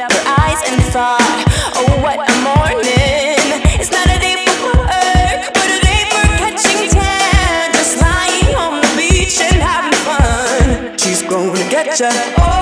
up her eyes and thought, oh, what a morning. It's not a day for work, but a day for catching tan. Just lying on the beach and having fun. She's gonna get ya. Oh,